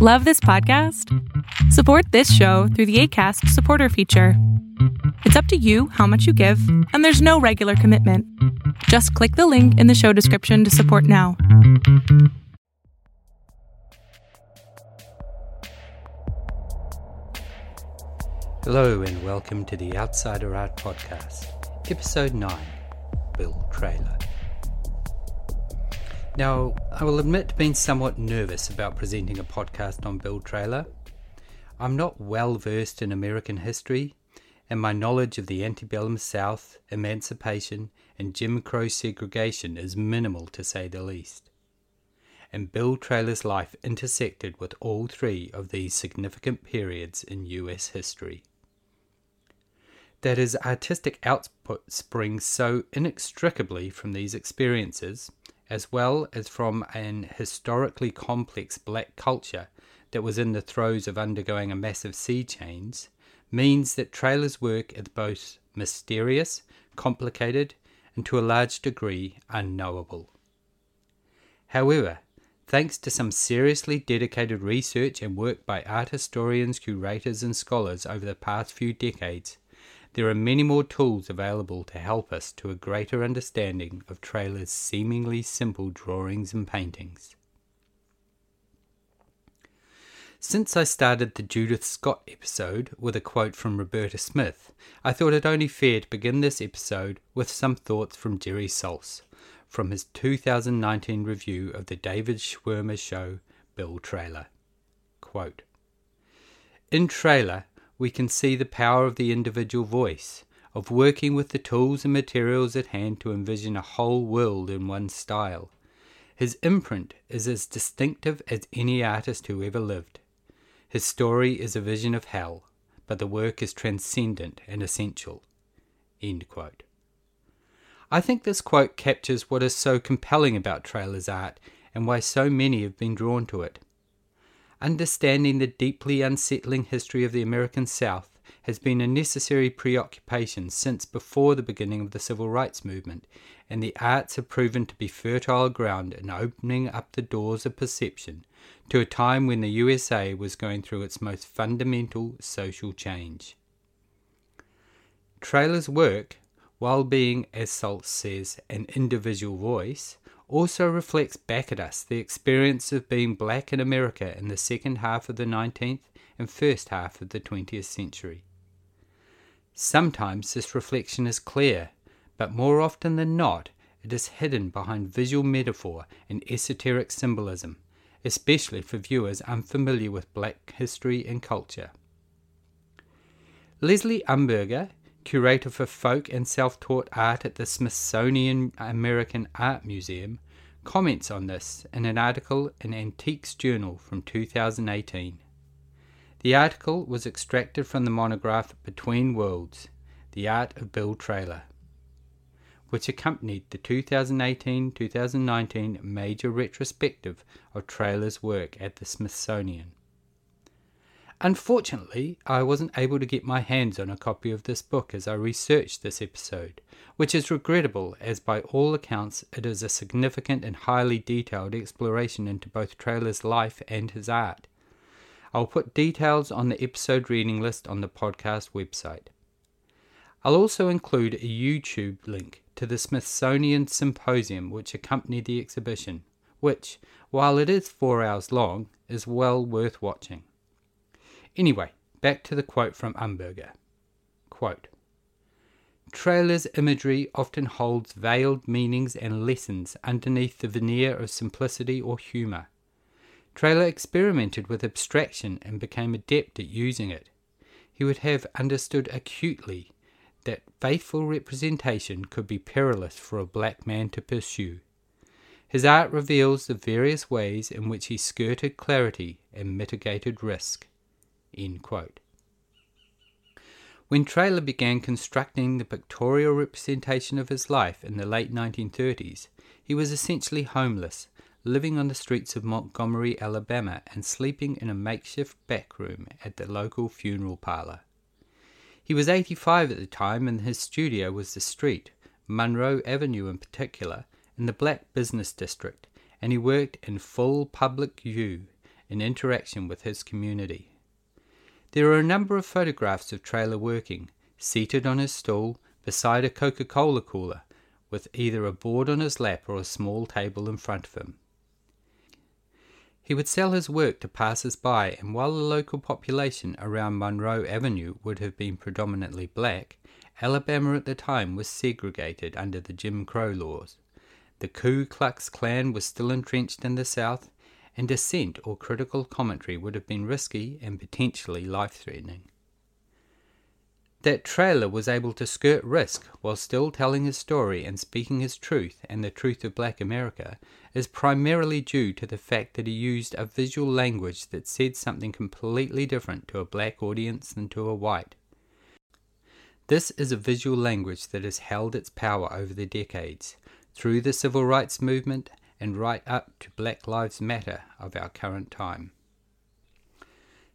Love this podcast? Support this show through the ACAST supporter feature. It's up to you how much you give, and there's no regular commitment. Just click the link in the show description to support now. Hello, and welcome to the Outsider Art Podcast, Episode 9 Bill Traylor. Now, I will admit to being somewhat nervous about presenting a podcast on Bill Traylor. I'm not well versed in American history, and my knowledge of the antebellum South, emancipation, and Jim Crow segregation is minimal to say the least. And Bill Traylor's life intersected with all three of these significant periods in US history. That his artistic output springs so inextricably from these experiences as well as from an historically complex black culture that was in the throes of undergoing a massive sea change, means that Traylor's work is both mysterious, complicated, and to a large degree unknowable. However, thanks to some seriously dedicated research and work by art historians, curators, and scholars over the past few decades, there are many more tools available to help us to a greater understanding of Traylor's seemingly simple drawings and paintings. Since I started the Judith Scott episode with a quote from Roberta Smith, I thought it only fair to begin this episode with some thoughts from Jerry Saltz from his 2019 review of the David Zwirner show Bill Traylor. Quote, in Traylor, we can see the power of the individual voice, of working with the tools and materials at hand to envision a whole world in one style. His imprint is as distinctive as any artist who ever lived. His story is a vision of hell, but the work is transcendent and essential. I think this quote captures what is so compelling about Traylor's art and why so many have been drawn to it. Understanding the deeply unsettling history of the American South has been a necessary preoccupation since before the beginning of the civil rights movement, and the arts have proven to be fertile ground in opening up the doors of perception to a time when the USA was going through its most fundamental social change. Traylor's work, while being, as Saltz says, an individual voice, also reflects back at us the experience of being black in America in the second half of the 19th and first half of the 20th century. Sometimes this reflection is clear, but more often than not, it is hidden behind visual metaphor and esoteric symbolism, especially for viewers unfamiliar with black history and culture. Leslie Umberger curator for folk and self taught art at the Smithsonian American Art Museum, comments on this in an article in Antiques Journal from 2018. The article was extracted from the monograph Between Worlds The Art of Bill Traylor, which accompanied the 2018 2019 major retrospective of Traylor's work at the Smithsonian. Unfortunately, I wasn't able to get my hands on a copy of this book as I researched this episode, which is regrettable as by all accounts it is a significant and highly detailed exploration into both Traylor's life and his art. I'll put details on the episode reading list on the podcast website. I'll also include a YouTube link to the Smithsonian Symposium which accompanied the exhibition, which, while it is four hours long, is well worth watching. Anyway, back to the quote from Umberger. Quote, Traylor's imagery often holds veiled meanings and lessons underneath the veneer of simplicity or humor. Traylor experimented with abstraction and became adept at using it. He would have understood acutely that faithful representation could be perilous for a black man to pursue. His art reveals the various ways in which he skirted clarity and mitigated risk. When Traylor began constructing the pictorial representation of his life in the late 1930s, he was essentially homeless, living on the streets of Montgomery, Alabama, and sleeping in a makeshift back room at the local funeral parlor. He was 85 at the time, and his studio was the street, Monroe Avenue in particular, in the black business district, and he worked in full public view in interaction with his community. There are a number of photographs of Traylor working, seated on his stool beside a Coca Cola cooler, with either a board on his lap or a small table in front of him. He would sell his work to passers by, and while the local population around Monroe Avenue would have been predominantly black, Alabama at the time was segregated under the Jim Crow laws. The Ku Klux Klan was still entrenched in the South, and dissent or critical commentary would have been risky and potentially life threatening. That Traylor was able to skirt risk while still telling his story and speaking his truth and the truth of black America is primarily due to the fact that he used a visual language that said something completely different to a black audience than to a white. This is a visual language that has held its power over the decades, through the civil rights movement and right up to Black Lives Matter of our current time.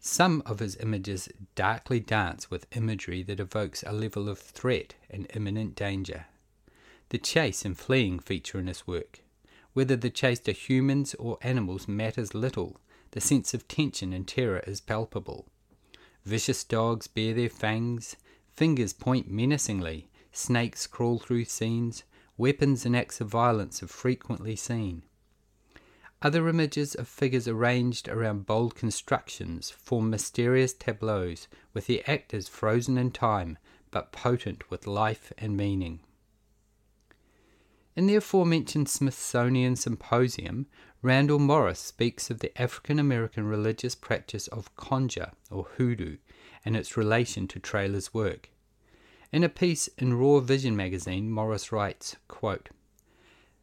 Some of his images darkly dance with imagery that evokes a level of threat and imminent danger. The chase and fleeing feature in his work. Whether the chase to humans or animals matters little, the sense of tension and terror is palpable. Vicious dogs bare their fangs, fingers point menacingly, snakes crawl through scenes, weapons and acts of violence are frequently seen. Other images of figures arranged around bold constructions form mysterious tableaus with the actors frozen in time but potent with life and meaning. In the aforementioned Smithsonian Symposium, Randall Morris speaks of the African American religious practice of conjure or hoodoo and its relation to Traylor's work. In a piece in Raw Vision magazine, Morris writes, quote,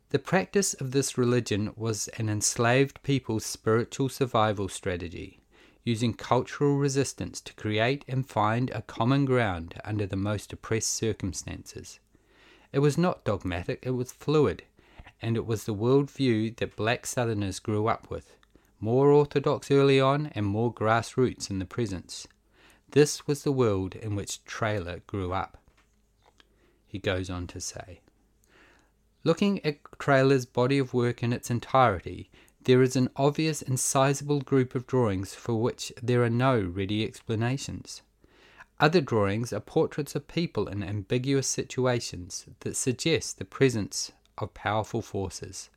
the practice of this religion was an enslaved people's spiritual survival strategy, using cultural resistance to create and find a common ground under the most oppressed circumstances. It was not dogmatic, it was fluid, and it was the world view that black Southerners grew up with, more orthodox early on and more grassroots in the present. This was the world in which Traylor grew up. He goes on to say. Looking at Traylor's body of work in its entirety, there is an obvious and sizable group of drawings for which there are no ready explanations. Other drawings are portraits of people in ambiguous situations that suggest the presence of powerful forces.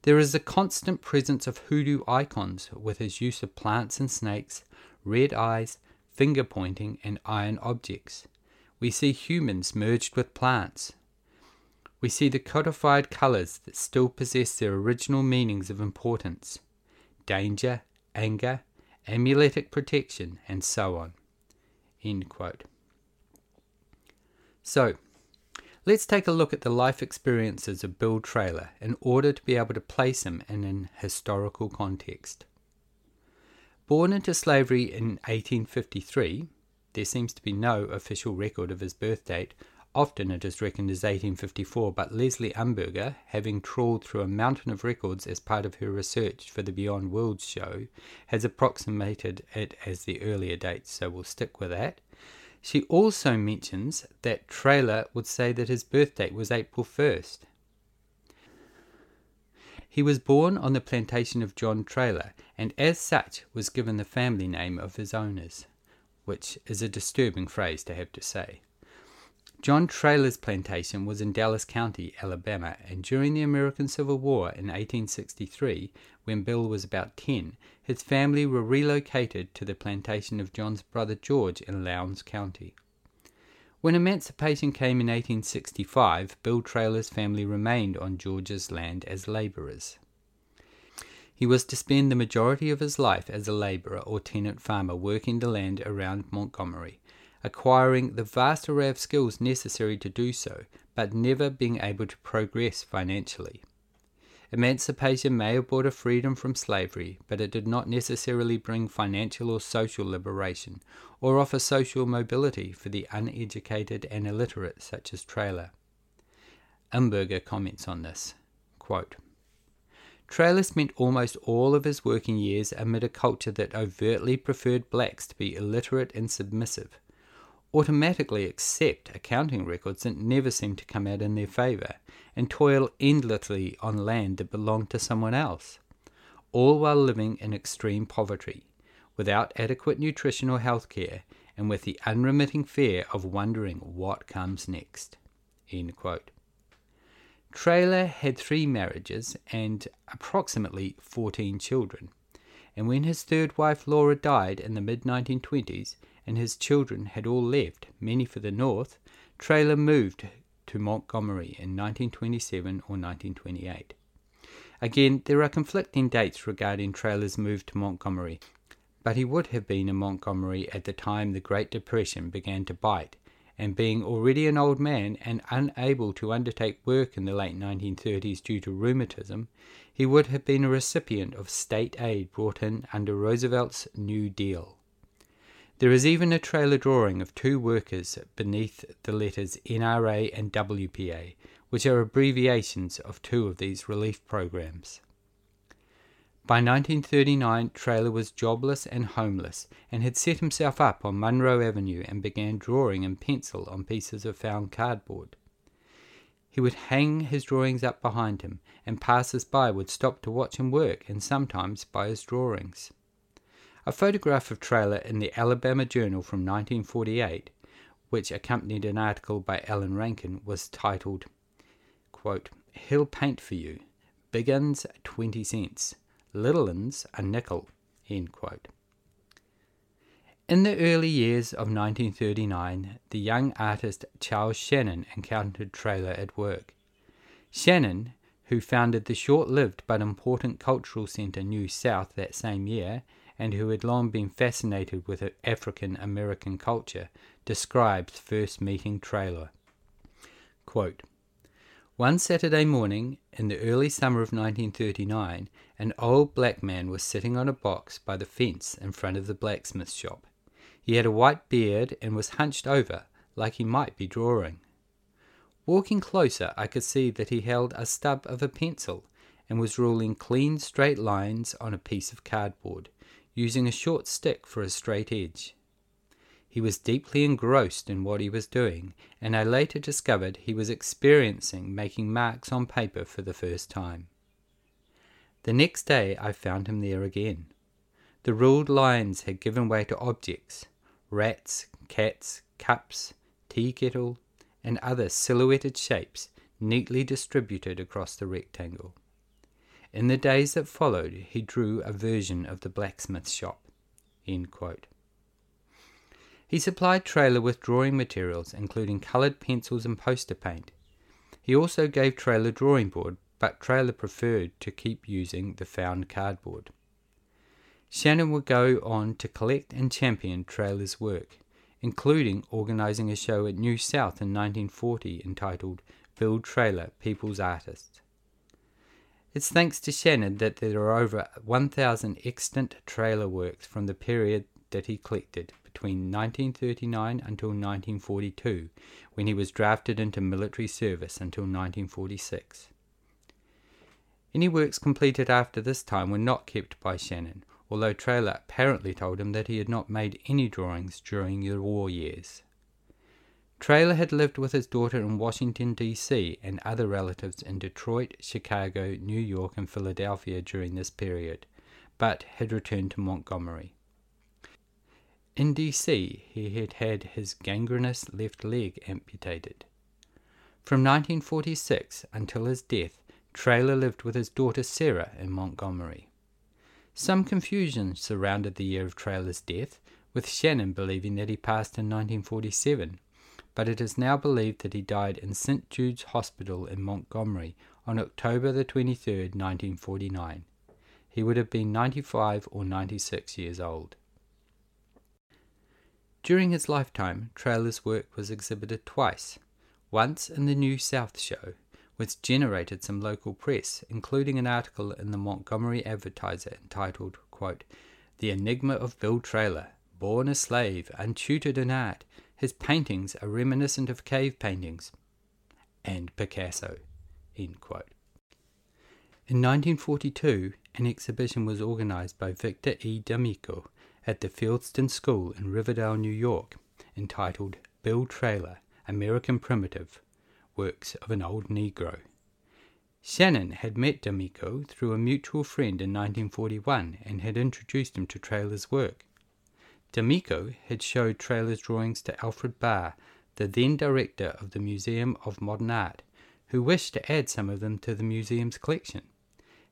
There is a constant presence of hoodoo icons with his use of plants and snakes, red eyes, finger pointing, and iron objects. We see humans merged with plants, we see the codified colours that still possess their original meanings of importance danger, anger, amuletic protection, and so on. End quote. So, let's take a look at the life experiences of Bill Traylor in order to be able to place him in an historical context. Born into slavery in 1853, there seems to be no official record of his birth date Often it is reckoned as 1854, but Leslie Umberger, having trawled through a mountain of records as part of her research for the Beyond Worlds show, has approximated it as the earlier date, so we'll stick with that. She also mentions that Traylor would say that his birth date was April 1st. He was born on the plantation of John Traylor, and as such was given the family name of his owners, which is a disturbing phrase to have to say. John Traylor's plantation was in Dallas County, Alabama, and during the American Civil War in 1863, when Bill was about 10, his family were relocated to the plantation of John's brother George in Lowndes County. When emancipation came in 1865, Bill Traylor's family remained on George's land as laborers. He was to spend the majority of his life as a laborer or tenant farmer working the land around Montgomery, acquiring the vast array of skills necessary to do so, but never being able to progress financially. Emancipation may have brought a freedom from slavery, but it did not necessarily bring financial or social liberation, or offer social mobility for the uneducated and illiterate such as Traylor. Umberger comments on this. Quote, Traylor spent almost all of his working years amid a culture that overtly preferred blacks to be illiterate and submissive, automatically accept accounting records that never seem to come out in their favour, and toil endlessly on land that belonged to someone else. all while living in extreme poverty, without adequate nutrition or health care, and with the unremitting fear of wondering what comes next. Traylor had three marriages and approximately 14 children, and when his third wife Laura died in the mid 1920s and his children had all left, many for the north, Traylor moved to Montgomery in 1927 or 1928. Again, there are conflicting dates regarding Traylor's move to Montgomery, but he would have been in Montgomery at the time the Great Depression began to bite, and being already an old man and unable to undertake work in the late 1930s due to rheumatism, he would have been a recipient of state aid brought in under Roosevelt's New Deal. There is even a Traylor drawing of two workers beneath the letters NRA and WPA, which are abbreviations of two of these relief programs. By 1939, Traylor was jobless and homeless and had set himself up on Monroe Avenue and began drawing in pencil on pieces of found cardboard. He would hang his drawings up behind him, and passers by would stop to watch him work and sometimes buy his drawings. A photograph of Traylor in the Alabama Journal from 1948, which accompanied an article by Ellen Rankin, was titled, quote, He'll paint for you. Big uns, 20 cents. Little uns, a nickel. End quote. In the early years of 1939, the young artist Charles Shannon encountered Traylor at work. Shannon, who founded the short lived but important cultural centre New South that same year, and who had long been fascinated with African American culture, describes first meeting Traylor. Quote, One Saturday morning in the early summer of 1939, an old black man was sitting on a box by the fence in front of the blacksmith shop. He had a white beard and was hunched over like he might be drawing. Walking closer, I could see that he held a stub of a pencil and was ruling clean straight lines on a piece of cardboard, using a short stick for a straight edge. He was deeply engrossed in what he was doing, and I later discovered he was experiencing making marks on paper for the first time. The next day I found him there again. The ruled lines had given way to objects rats, cats, cups, tea kettle, and other silhouetted shapes neatly distributed across the rectangle. In the days that followed, he drew a version of the blacksmith shop. He supplied Traylor with drawing materials, including coloured pencils and poster paint. He also gave Traylor drawing board, but Traylor preferred to keep using the found cardboard. Shannon would go on to collect and champion Traylor's work, including organising a show at New South in 1940 entitled Bill Traylor People's Artist. It's thanks to Shannon that there are over 1,000 extant Traylor works from the period that he collected between 1939 until 1942, when he was drafted into military service until 1946. Any works completed after this time were not kept by Shannon, although Traylor apparently told him that he had not made any drawings during the war years. Traylor had lived with his daughter in Washington, D.C., and other relatives in Detroit, Chicago, New York, and Philadelphia during this period, but had returned to Montgomery. In D.C., he had had his gangrenous left leg amputated. From 1946 until his death, Traylor lived with his daughter Sarah in Montgomery. Some confusion surrounded the year of Traylor's death, with Shannon believing that he passed in 1947 but it is now believed that he died in St. Jude's Hospital in Montgomery on October the 23rd, 1949. He would have been 95 or 96 years old. During his lifetime, Traylor's work was exhibited twice, once in the New South Show, which generated some local press, including an article in the Montgomery Advertiser entitled, quote, The Enigma of Bill Traylor, born a slave, untutored in art, his paintings are reminiscent of cave paintings and Picasso. In 1942, an exhibition was organized by Victor E. D'Amico at the Fieldston School in Riverdale, New York, entitled Bill Traylor American Primitive Works of an Old Negro. Shannon had met D'Amico through a mutual friend in 1941 and had introduced him to Traylor's work. D'Amico had showed Traylor's drawings to Alfred Barr, the then director of the Museum of Modern Art, who wished to add some of them to the museum's collection.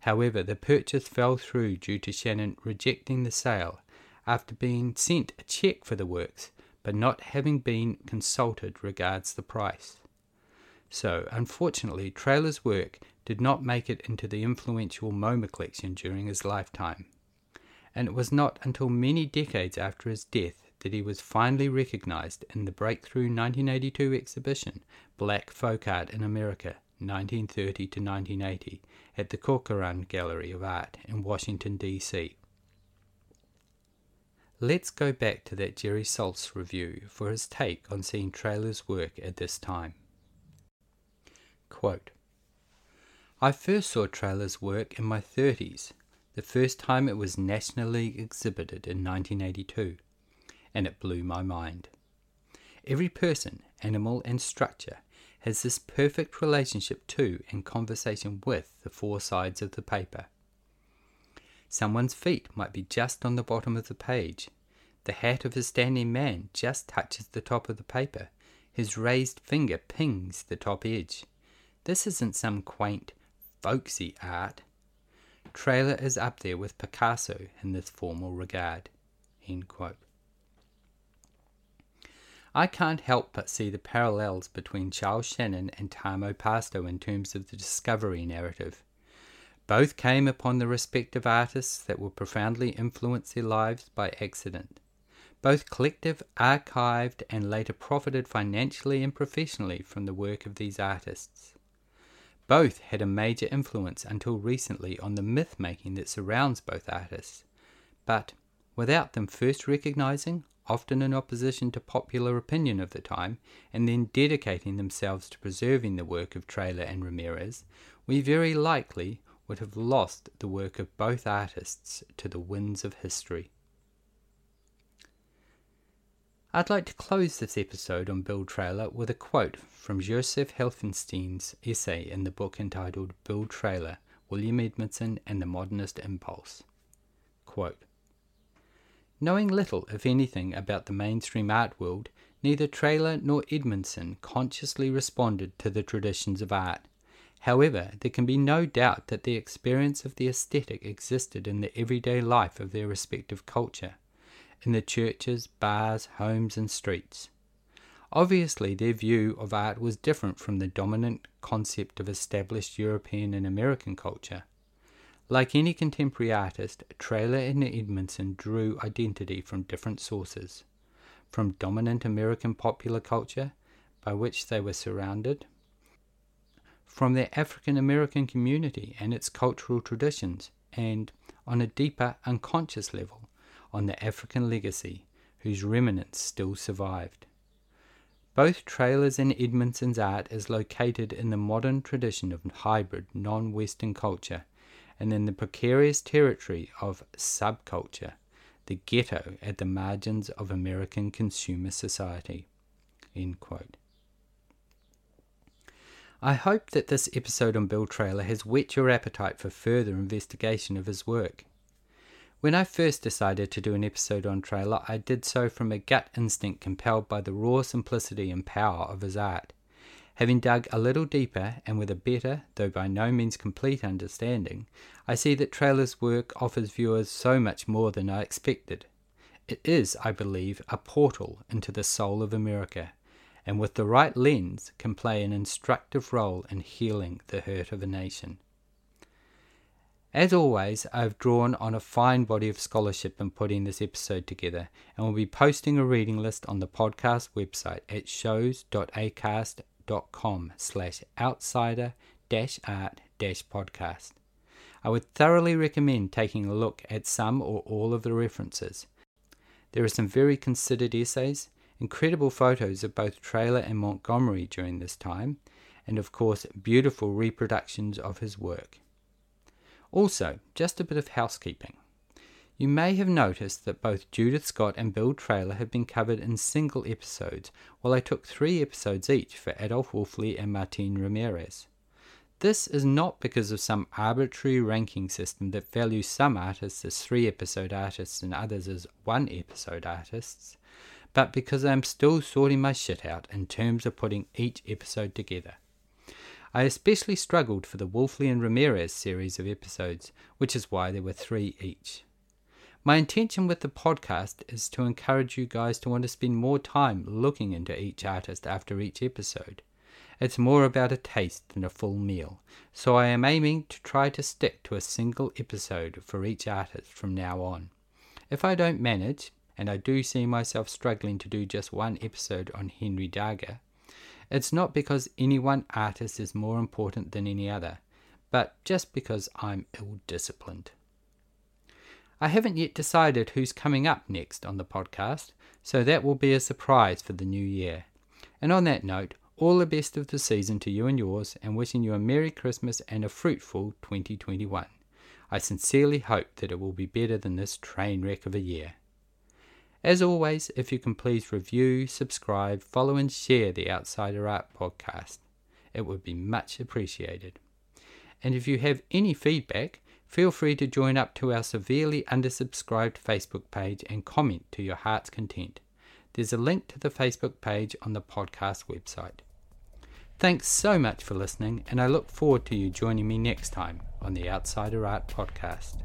However, the purchase fell through due to Shannon rejecting the sale after being sent a check for the works, but not having been consulted regards the price. So, unfortunately, Traylor's work did not make it into the influential MoMA collection during his lifetime. And it was not until many decades after his death that he was finally recognized in the breakthrough 1982 exhibition, Black Folk Art in America, 1930 to 1980, at the Corcoran Gallery of Art in Washington, D.C. Let's go back to that Jerry Saltz review for his take on seeing Traylor's work at this time. Quote, I first saw Traylor's work in my 30s, the first time it was nationally exhibited in 1982, and it blew my mind. Every person, animal, and structure has this perfect relationship to and conversation with the four sides of the paper. Someone's feet might be just on the bottom of the page. The hat of a standing man just touches the top of the paper. His raised finger pings the top edge. This isn't some quaint, folksy art. Traylor is up there with Picasso in this formal regard. I can't help but see the parallels between Charles Shannon and Tarmo Pasto in terms of the discovery narrative. Both came upon the respective artists that will profoundly influence their lives by accident. Both collective, archived, and later profited financially and professionally from the work of these artists. Both had a major influence until recently on the myth making that surrounds both artists, but without them first recognizing, often in opposition to popular opinion of the time, and then dedicating themselves to preserving the work of Traylor and Ramirez, we very likely would have lost the work of both artists to the winds of history. I'd like to close this episode on Bill Traylor with a quote from Joseph Helfenstein's essay in the book entitled Bill Traylor, William Edmondson and the Modernist Impulse. Quote, Knowing little, if anything, about the mainstream art world, neither Traylor nor Edmondson consciously responded to the traditions of art. However, there can be no doubt that the experience of the aesthetic existed in the everyday life of their respective culture in the churches, bars, homes, and streets. Obviously, their view of art was different from the dominant concept of established European and American culture. Like any contemporary artist, Traylor and Edmondson drew identity from different sources from dominant American popular culture, by which they were surrounded, from their African American community and its cultural traditions, and, on a deeper, unconscious level, on the African legacy whose remnants still survived. Both Traylor's and Edmondson's art is located in the modern tradition of hybrid non Western culture and in the precarious territory of subculture, the ghetto at the margins of American consumer society. I hope that this episode on Bill Traylor has whet your appetite for further investigation of his work. When I first decided to do an episode on Traylor, I did so from a gut instinct compelled by the raw simplicity and power of his art. Having dug a little deeper and with a better, though by no means complete understanding, I see that Traylor's work offers viewers so much more than I expected. It is, I believe, a portal into the soul of America, and with the right lens can play an instructive role in healing the hurt of a nation. As always, I've drawn on a fine body of scholarship in putting this episode together and will be posting a reading list on the podcast website at shows.acast.com slash outsider art podcast. I would thoroughly recommend taking a look at some or all of the references. There are some very considered essays, incredible photos of both Traylor and Montgomery during this time, and of course, beautiful reproductions of his work. Also, just a bit of housekeeping. You may have noticed that both Judith Scott and Bill Traylor have been covered in single episodes, while I took three episodes each for Adolf Wölfli and Martin Ramirez. This is not because of some arbitrary ranking system that values some artists as three episode artists and others as one episode artists, but because I'm still sorting my shit out in terms of putting each episode together. I especially struggled for the Wölfli and Ramirez series of episodes, which is why there were three each. My intention with the podcast is to encourage you guys to want to spend more time looking into each artist after each episode. It's more about a taste than a full meal, so I am aiming to try to stick to a single episode for each artist from now on. If I don't manage, and I do see myself struggling to do just one episode on Henry Darger, it's not because any one artist is more important than any other, but just because I'm ill disciplined. I haven't yet decided who's coming up next on the podcast, so that will be a surprise for the new year. And on that note, all the best of the season to you and yours, and wishing you a Merry Christmas and a fruitful 2021. I sincerely hope that it will be better than this train wreck of a year. As always, if you can please review, subscribe, follow, and share the Outsider Art podcast, it would be much appreciated. And if you have any feedback, feel free to join up to our severely undersubscribed Facebook page and comment to your heart's content. There's a link to the Facebook page on the podcast website. Thanks so much for listening, and I look forward to you joining me next time on the Outsider Art Podcast.